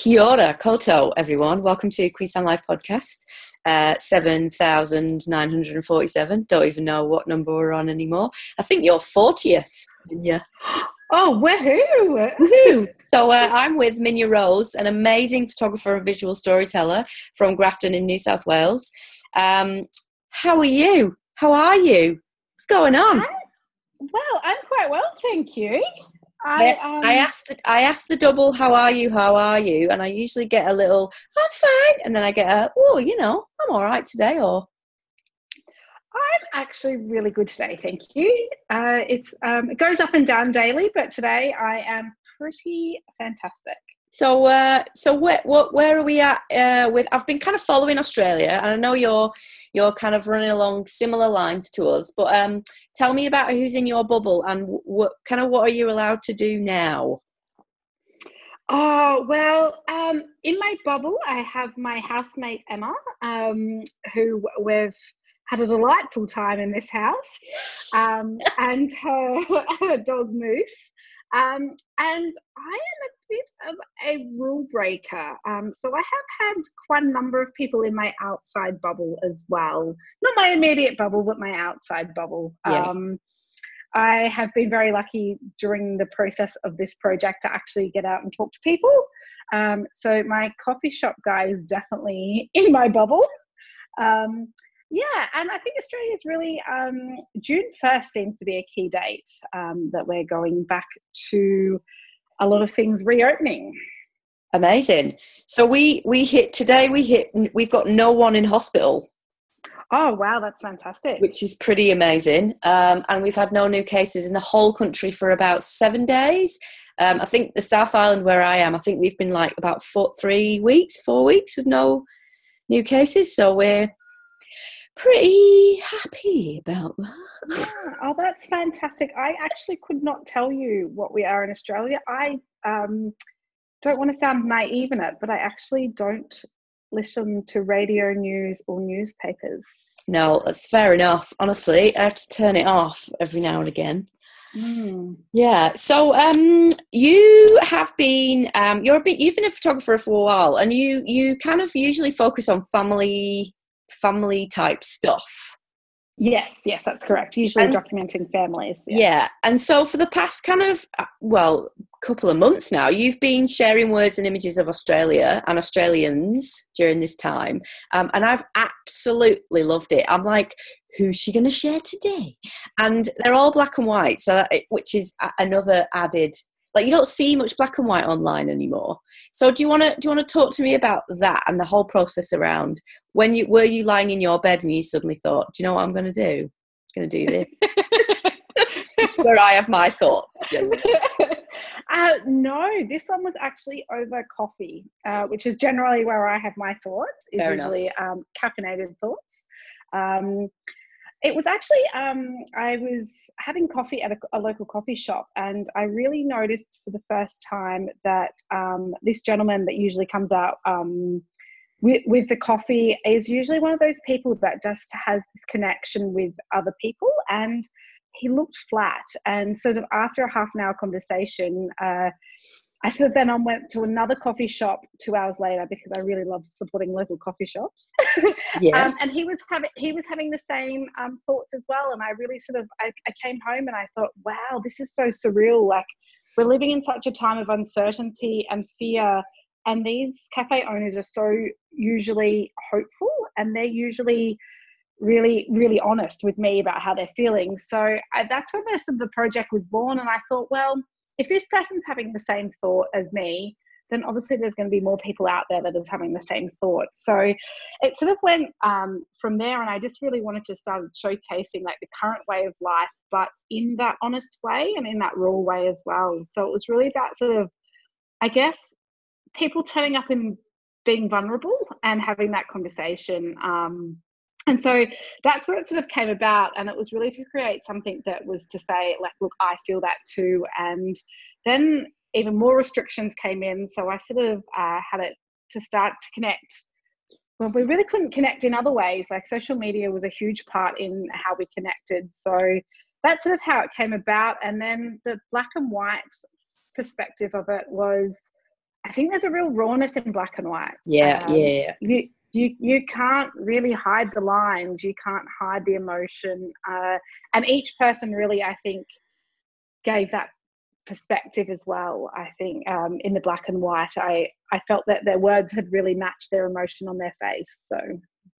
Kia ora, koutou, everyone. Welcome to Queensland Live Podcast, uh, 7,947. Don't even know what number we're on anymore. I think you're 40th, yeah. Oh, woohoo! woohoo. So uh, I'm with Minya Rose, an amazing photographer and visual storyteller from Grafton in New South Wales. Um, how are you? How are you? What's going on? I, well, I'm quite well, thank you. I, um, I asked the, I asked the double, "How are you? How are you?" And I usually get a little, "I'm fine," and then I get a, "Oh, you know, I'm all right today," or I'm actually really good today, thank you. Uh, it's um, it goes up and down daily, but today I am pretty fantastic. So, uh, so where, what, where are we at uh, with? I've been kind of following Australia, and I know you're you're kind of running along similar lines to us. But um, tell me about who's in your bubble, and what kind of what are you allowed to do now? Oh well, um, in my bubble, I have my housemate Emma, um, who we've had a delightful time in this house, um, and her, her dog Moose. Um, and I am a bit of a rule breaker. Um, so I have had quite a number of people in my outside bubble as well. Not my immediate bubble, but my outside bubble. Yeah. Um, I have been very lucky during the process of this project to actually get out and talk to people. Um, so my coffee shop guy is definitely in my bubble. Um, yeah, and I think Australia is really um, June first seems to be a key date um, that we're going back to a lot of things reopening. Amazing. So we we hit today. We hit. We've got no one in hospital. Oh wow, that's fantastic. Which is pretty amazing. Um, and we've had no new cases in the whole country for about seven days. Um, I think the South Island where I am, I think we've been like about four, three weeks, four weeks with no new cases. So we're pretty happy about that. Oh, that's fantastic. I actually could not tell you what we are in Australia. I um, don't want to sound naive in it, but I actually don't listen to radio news or newspapers. No, that's fair enough. Honestly, I have to turn it off every now and again. Mm. Yeah. So, um, you have been um, you're a bit you've been a photographer for a while, and you you kind of usually focus on family family type stuff. Yes, yes, that's correct. Usually and, documenting families. Yeah. yeah. And so for the past kind of, uh, well, couple of months now, you've been sharing words and images of Australia and Australians during this time. Um, and I've absolutely loved it. I'm like, who's she going to share today? And they're all black and white, so that, which is another added like you don't see much black and white online anymore. So do you want to do you want to talk to me about that and the whole process around when you were you lying in your bed and you suddenly thought do you know what i'm going to do? I'm going to do this. Where i have my thoughts. Uh, no this one was actually over coffee uh, which is generally where i have my thoughts is Fair usually um, caffeinated thoughts. Um, it was actually, um, I was having coffee at a, a, local coffee shop, and I really noticed for the first time that um, this gentleman that usually comes out um, with, with, the coffee is usually one of those people that just has this connection with other people. And he looked flat. And sort of after a half an hour conversation, uh, I sort of then on went to another coffee shop two hours later because I really love supporting local coffee shops. yes. Um, and he was having he was having the same um, thoughts as well. And I really sort of I, I came home and I thought, wow, this is so surreal. Like we're living in such a time of uncertainty and fear. And these cafe owners are so usually hopeful and they're usually really, really honest with me about how they're feeling. So I, that's when the, the project was born. And I thought, well, if this person's having the same thought as me, then obviously there's going to be more people out there that is having the same thought. So it sort of went um, from there, and I just really wanted to start showcasing like the current way of life, but in that honest way and in that raw way as well. So it was really that sort of, I guess, people turning up and being vulnerable and having that conversation. Um, and so that's where it sort of came about and it was really to create something that was to say like look i feel that too and then even more restrictions came in so i sort of uh, had it to start to connect well we really couldn't connect in other ways like social media was a huge part in how we connected so that's sort of how it came about and then the black and white perspective of it was I think there's a real rawness in black and white. Yeah, um, yeah. You you you can't really hide the lines. You can't hide the emotion. Uh, and each person really, I think, gave that perspective as well. I think um, in the black and white, I I felt that their words had really matched their emotion on their face. So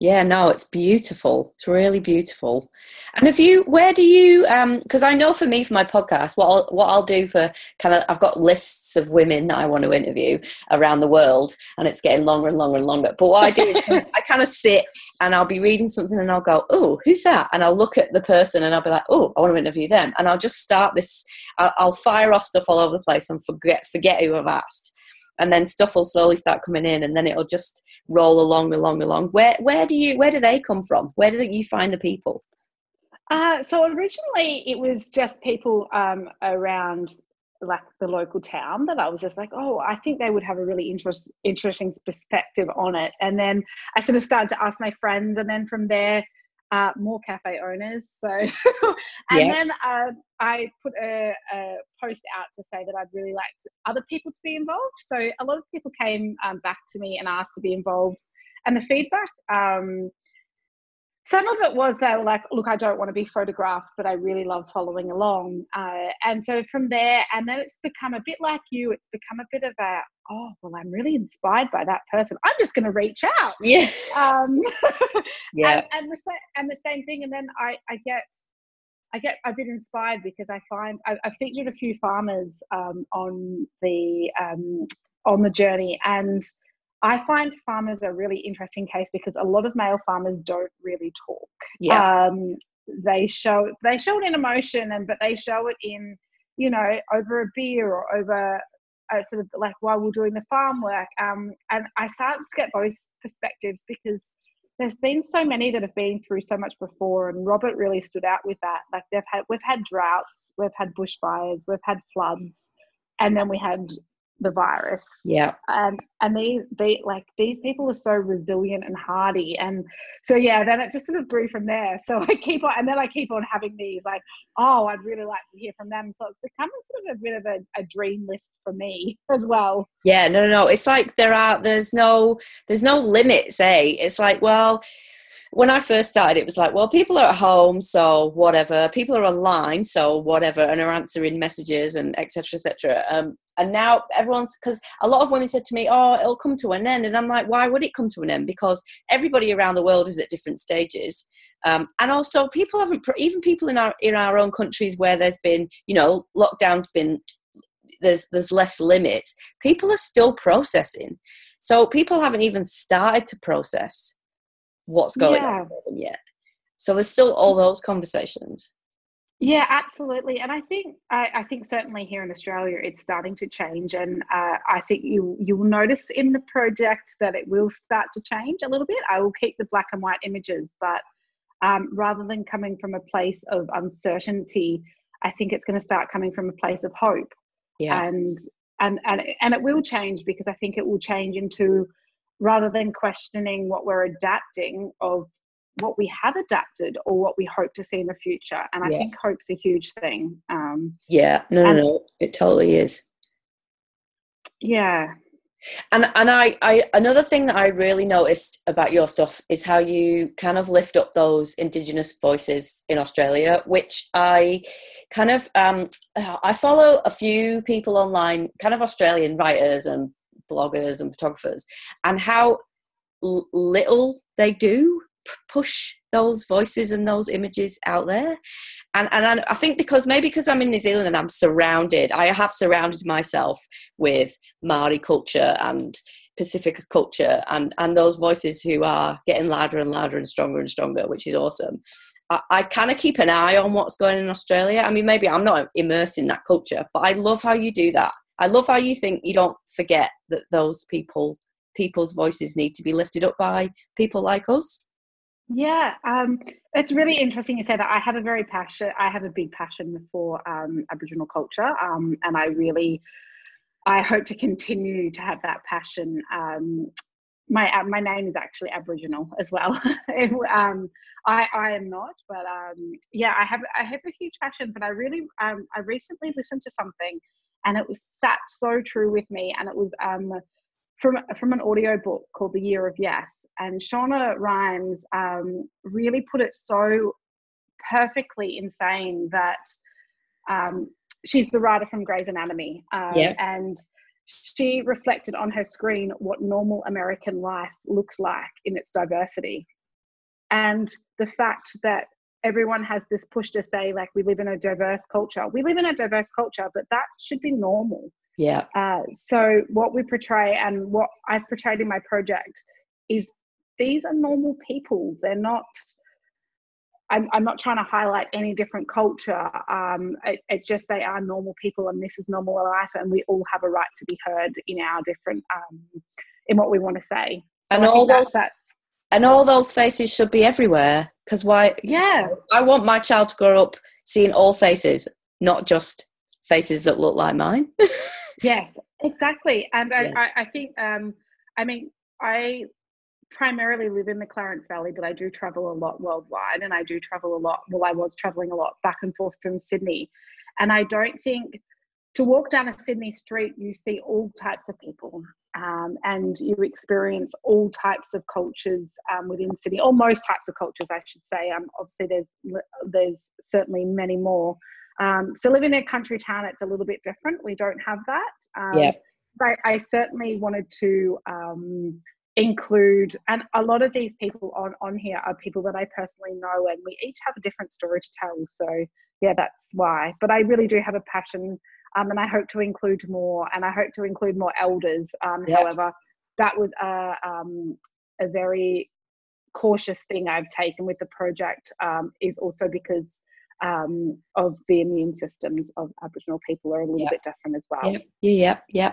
yeah, no, it's beautiful. It's really beautiful. And if you, where do you? Um, Because I know for me, for my podcast, what I'll, what I'll do for kind of, I've got lists of women that I want to interview around the world, and it's getting longer and longer and longer. But what I do is I kind of sit and I'll be reading something, and I'll go, "Oh, who's that?" And I'll look at the person, and I'll be like, "Oh, I want to interview them." And I'll just start this. I'll, I'll fire off stuff all over the place and forget forget who I've asked and then stuff will slowly start coming in and then it'll just roll along along along. Where where do you where do they come from? Where do you find the people? Uh, so originally it was just people um, around like the local town that I was just like, oh, I think they would have a really interest, interesting perspective on it. And then I sort of started to ask my friends, and then from there, uh, more cafe owners. So, and yeah. then uh, I put a, a, post out to say that I'd really like other people to be involved. So a lot of people came um, back to me and asked to be involved, and the feedback. Um, some of it was they were like, look, I don't want to be photographed, but I really love following along. Uh, and so from there, and then it's become a bit like you, it's become a bit of a, oh, well, I'm really inspired by that person. I'm just going to reach out. Yeah. Um, yeah. And, and, the, and the same thing. And then I, I get, I get a bit inspired because I find I, have featured a few farmers um, on the um, on the journey, and I find farmers a really interesting case because a lot of male farmers don't really talk. Yeah. Um, they show they show it in emotion and but they show it in you know over a beer or over uh, sort of like while we're doing the farm work um, and i started to get both perspectives because there's been so many that have been through so much before and robert really stood out with that like they've had we've had droughts we've had bushfires we've had floods and then we had the virus. Yeah. Um, and these, they like these people are so resilient and hardy, and so yeah. Then it just sort of grew from there. So I keep on, and then I keep on having these like, oh, I'd really like to hear from them. So it's become sort of a bit of a, a dream list for me as well. Yeah. No, no, no. It's like there are. There's no. There's no limits. Eh. It's like well when I first started, it was like, well, people are at home, so whatever. People are online, so whatever, and are answering messages and etc. etc. Um, and now everyone's because a lot of women said to me, "Oh, it'll come to an end," and I'm like, "Why would it come to an end?" Because everybody around the world is at different stages, um, and also people haven't even people in our in our own countries where there's been you know lockdowns been there's there's less limits. People are still processing, so people haven't even started to process what's going yeah. on yet. So there's still all those conversations. Yeah, absolutely, and I think I, I, think certainly here in Australia it's starting to change, and uh, I think you you will notice in the project that it will start to change a little bit. I will keep the black and white images, but um, rather than coming from a place of uncertainty, I think it's going to start coming from a place of hope. Yeah, and and and and it will change because I think it will change into rather than questioning what we're adapting of what we have adapted or what we hope to see in the future. And I yeah. think hope's a huge thing. Um, yeah, no, no, no, it totally is. Yeah. And and I, I another thing that I really noticed about your stuff is how you kind of lift up those indigenous voices in Australia, which I kind of um I follow a few people online, kind of Australian writers and bloggers and photographers and how little they do push those voices and those images out there. And and I think because maybe because I'm in New Zealand and I'm surrounded I have surrounded myself with Maori culture and Pacific culture and and those voices who are getting louder and louder and stronger and stronger which is awesome. I, I kind of keep an eye on what's going in Australia. I mean maybe I'm not immersed in that culture but I love how you do that. I love how you think you don't forget that those people people's voices need to be lifted up by people like us. Yeah, um, it's really interesting you say that. I have a very passion. I have a big passion for um, Aboriginal culture, um, and I really, I hope to continue to have that passion. Um, my uh, my name is actually Aboriginal as well. Um, I I am not, but um, yeah, I have I have a huge passion. But I really I recently listened to something and it was sat so true with me. And it was from from an audio book called The Year of Yes, and Shonda Rhimes um, really put it so perfectly in saying that um, she's the writer from Grey's Anatomy, um, yeah. and she reflected on her screen what normal American life looks like in its diversity, and the fact that everyone has this push to say like we live in a diverse culture. We live in a diverse culture, but that should be normal. Yeah. Uh, so what we portray and what I've portrayed in my project is these are normal people. They're not. I'm, I'm not trying to highlight any different culture. Um, it, it's just they are normal people, and this is normal life, and we all have a right to be heard in our different um, in what we want to say. So and all those that's, and all those faces should be everywhere because why? Yeah, I want my child to grow up seeing all faces, not just faces that look like mine. yes, exactly. And yeah. I, I think, um, I mean, I primarily live in the Clarence Valley, but I do travel a lot worldwide and I do travel a lot. Well, I was traveling a lot back and forth from Sydney. And I don't think to walk down a Sydney street, you see all types of people um, and you experience all types of cultures um, within Sydney, or most types of cultures, I should say. Um, obviously, there's, there's certainly many more. Um, so living in a country town, it's a little bit different. We don't have that. Um, yeah. But I certainly wanted to um, include, and a lot of these people on on here are people that I personally know, and we each have a different story to tell. So yeah, that's why. But I really do have a passion, um, and I hope to include more, and I hope to include more elders. Um, yep. However, that was a um, a very cautious thing I've taken with the project um, is also because um, of the immune systems of Aboriginal people are a little bit different as well. Yeah, yeah, yeah.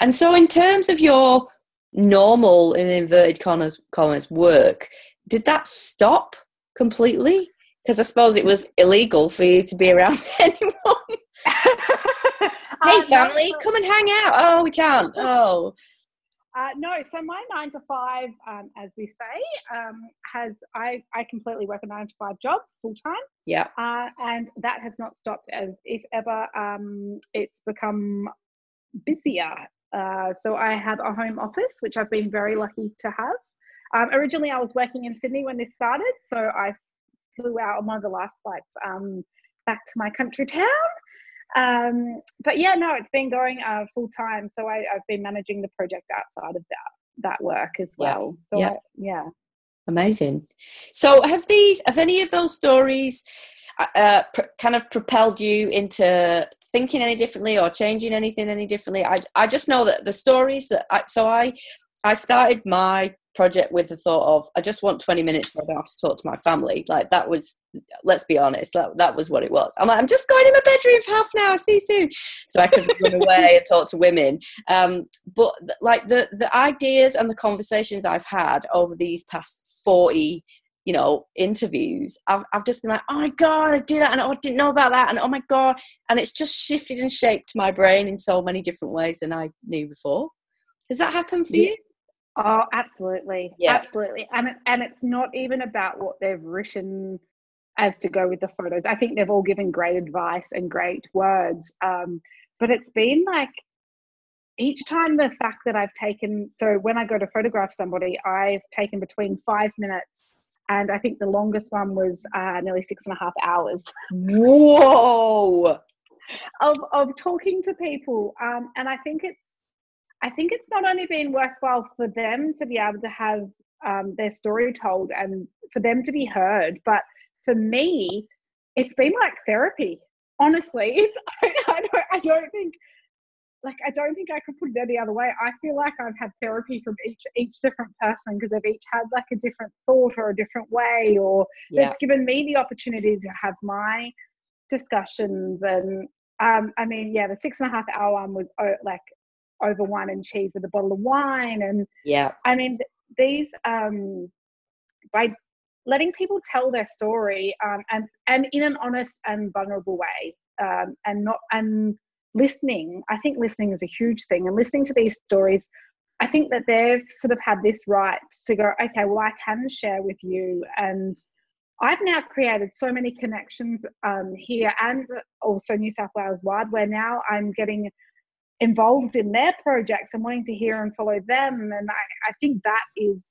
And so, in terms of your normal, in inverted commas, commas work, did that stop completely? Because I suppose it was illegal for you to be around anyone. hey, family, come and hang out. Oh, we can't. Oh. Uh, no, so my nine to five, um, as we say, um, has I I completely work a nine to five job full time. Yeah. Uh, and that has not stopped as if ever um, it's become busier. Uh, so I have a home office, which I've been very lucky to have. Um, originally, I was working in Sydney when this started, so I flew out on one of the last flights um, back to my country town um, but yeah, no, it's been going uh, full time. So I, have been managing the project outside of that that work as well. Yeah. So yeah. I, yeah. Amazing. So have these, have any of those stories uh, uh, pr- kind of propelled you into thinking any differently or changing anything any differently? I, I just know that the stories that I, so I, I started my project with the thought of I just want 20 minutes where I don't have to talk to my family. Like that was, let's be honest, that, that was what it was. I'm like, I'm just going in my bedroom for half an hour, see you soon. So I could run away and talk to women. Um, but like the, the ideas and the conversations I've had over these past 40 you know interviews I've, I've just been like oh my god i do that and oh, i didn't know about that and oh my god and it's just shifted and shaped my brain in so many different ways than i knew before has that happened for yeah. you Oh, absolutely. Yeah. Absolutely. And it, and it's not even about what they've written as to go with the photos. I think they've all given great advice and great words. Um, but it's been like each time the fact that I've taken, so when I go to photograph somebody, I've taken between five minutes and I think the longest one was uh, nearly six and a half hours. Whoa! of, of talking to people. Um, and I think it's I think it's not only been worthwhile for them to be able to have um, their story told and for them to be heard, but for me, it's been like therapy. Honestly, it's I don't, I don't think like I don't think I could put it any other way. I feel like I've had therapy from each each different person because they've each had like a different thought or a different way, or yeah. they've given me the opportunity to have my discussions. And um, I mean, yeah, the six and a half hour one was oh, like over wine and cheese with a bottle of wine and yeah. I mean these um by letting people tell their story um, and and in an honest and vulnerable way um, and not and listening i think listening is a huge thing and listening to these stories i think that they've sort of had this right to go okay well i can share with you and I've now created so many connections um, here and also New South Wales wide where now I'm getting involved in their projects and wanting to hear and follow them. And I, I think that is,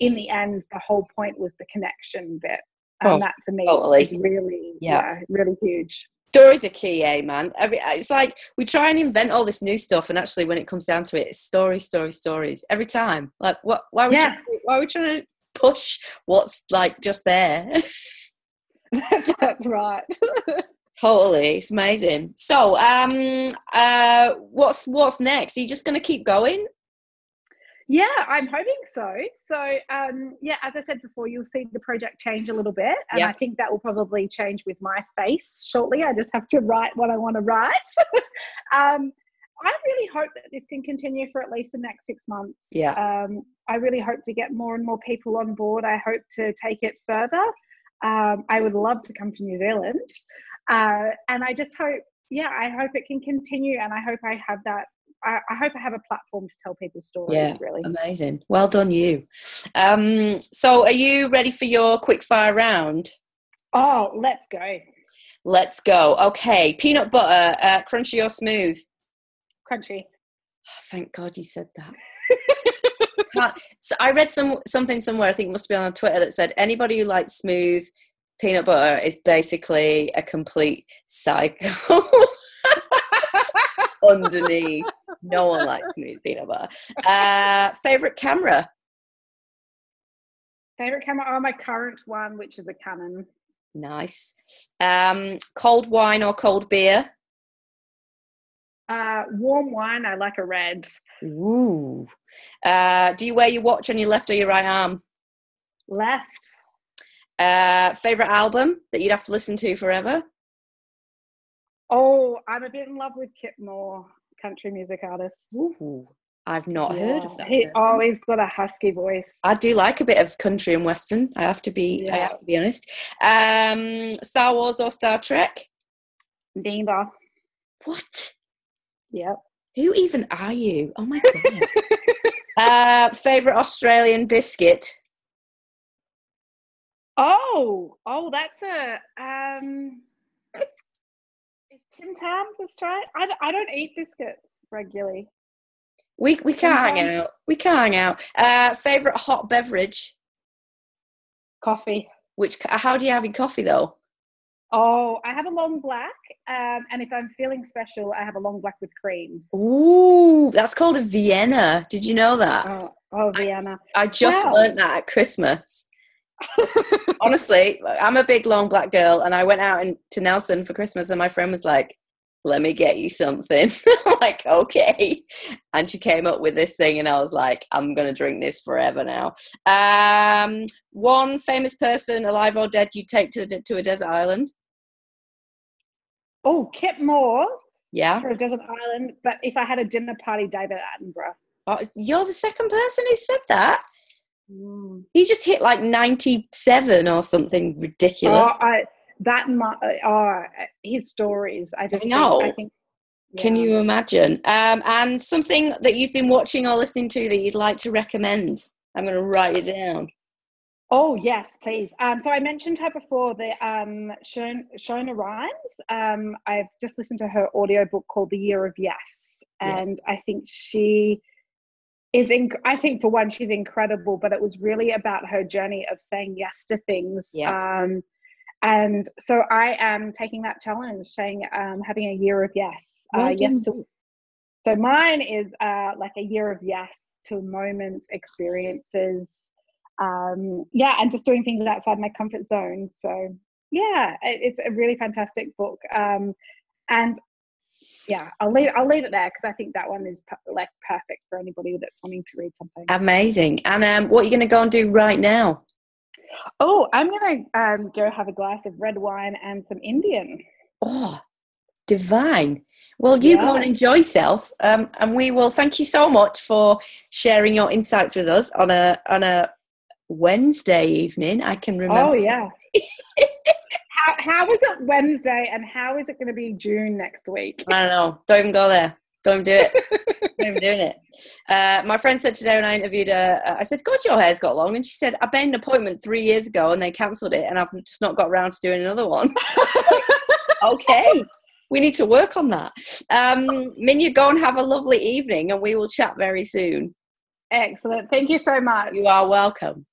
in the end, the whole point was the connection bit. And oh, that for me totally. is really, yeah. yeah, really huge stories are key, eh, man? Every, it's like we try and invent all this new stuff, and actually, when it comes down to it, it's stories, stories, stories every time. Like, what? Why would yeah. you, why are we trying to push what's like just there? That's right. Totally, it's amazing. So, um, uh, what's what's next? Are you just going to keep going? Yeah, I'm hoping so. So, um, yeah, as I said before, you'll see the project change a little bit. And yep. I think that will probably change with my face shortly. I just have to write what I want to write. um, I really hope that this can continue for at least the next six months. Yeah. Um, I really hope to get more and more people on board. I hope to take it further. Um, I would love to come to New Zealand. Uh, and I just hope, yeah, I hope it can continue. And I hope I have that I, I, hope I have a platform to tell people's stories. Yeah, really amazing. Well done, you. Um, so, are you ready for your quick fire round? Oh, let's go. Let's go. Okay, peanut butter, uh, crunchy or smooth? Crunchy. Oh, thank God you said that. so I read some something somewhere. I think it must be on Twitter that said anybody who likes smooth peanut butter is basically a complete psycho. underneath. No one likes smooth peanut butter. Uh, favorite camera? Favorite camera? Oh, my current one, which is a Canon. Nice. Um, cold wine or cold beer? Uh, warm wine. I like a red. Ooh. Uh, do you wear your watch on your left or your right arm? Left. Uh, favorite album that you'd have to listen to forever? Oh, I'm a bit in love with Kip Moore, country music artist. Ooh, I've not yeah. heard of that. He, oh, he's got a husky voice. I do like a bit of country and western. I have to be. Yeah. I have to be honest. Um, Star Wars or Star Trek? Neither. What? Yep. Who even are you? Oh my god. uh, favorite Australian biscuit? Oh, oh, that's a um. Is Tim Tams Australia? I, I don't eat biscuits regularly. We we can't hang out. We can't hang out. Uh, favorite hot beverage? Coffee. Which? How do you have your coffee though? Oh, I have a long black, um, and if I'm feeling special, I have a long black with cream. Ooh, that's called a Vienna. Did you know that? Oh, oh Vienna. I, I just wow. learned that at Christmas. Honestly, I'm a big long black girl, and I went out in, to Nelson for Christmas, and my friend was like, "Let me get you something." like, okay, and she came up with this thing, and I was like, "I'm gonna drink this forever now." Um, one famous person, alive or dead, you take to to a desert island. Oh, Kip Moore. Yeah, for a desert island. But if I had a dinner party, David Attenborough. Oh, you're the second person who said that. Mm. He just hit like 97 or something ridiculous. Oh, I, that uh, his stories. I just I know. Think, I think, yeah. Can you imagine? Um, and something that you've been watching or listening to that you'd like to recommend? I'm going to write it down. Oh yes, please. Um, so I mentioned her before. The um, Shona, Shonda Rhimes. Um, I've just listened to her audiobook called The Year of Yes, and yeah. I think she is inc- I think for one she's incredible, but it was really about her journey of saying yes to things. Yeah. Um, and so I am taking that challenge, saying um, having a year of yes. Uh, yes to. So mine is uh, like a year of yes to moments, experiences, um, yeah, and just doing things outside my comfort zone. So yeah, it's a really fantastic book. Um, and yeah, I'll leave I'll leave it there because I think that one is like perfect for anybody that's wanting to read something. Amazing. And um, what are you going to go and do right now? Oh, I'm going to um, go have a glass of red wine and some Indian. Oh, divine. Well, you yeah. go and enjoy yourself, um, and we will. Thank you so much for sharing your insights with us on a on a Wednesday evening. I can remember. Oh yeah. how, how is it Wednesday and how is it going to be June next week? I don't know. Don't even go there. Don't do it. Don't even doing it. Uh, my friend said today when I interviewed her, uh, I said, God, your hair's got long. And she said, I made an appointment three years ago and they cancelled it and I've just not got around to doing another one. okay. we need to work on that. Um, Minya, go and have a lovely evening, and we will chat very soon. Excellent. Thank you so much. You are welcome.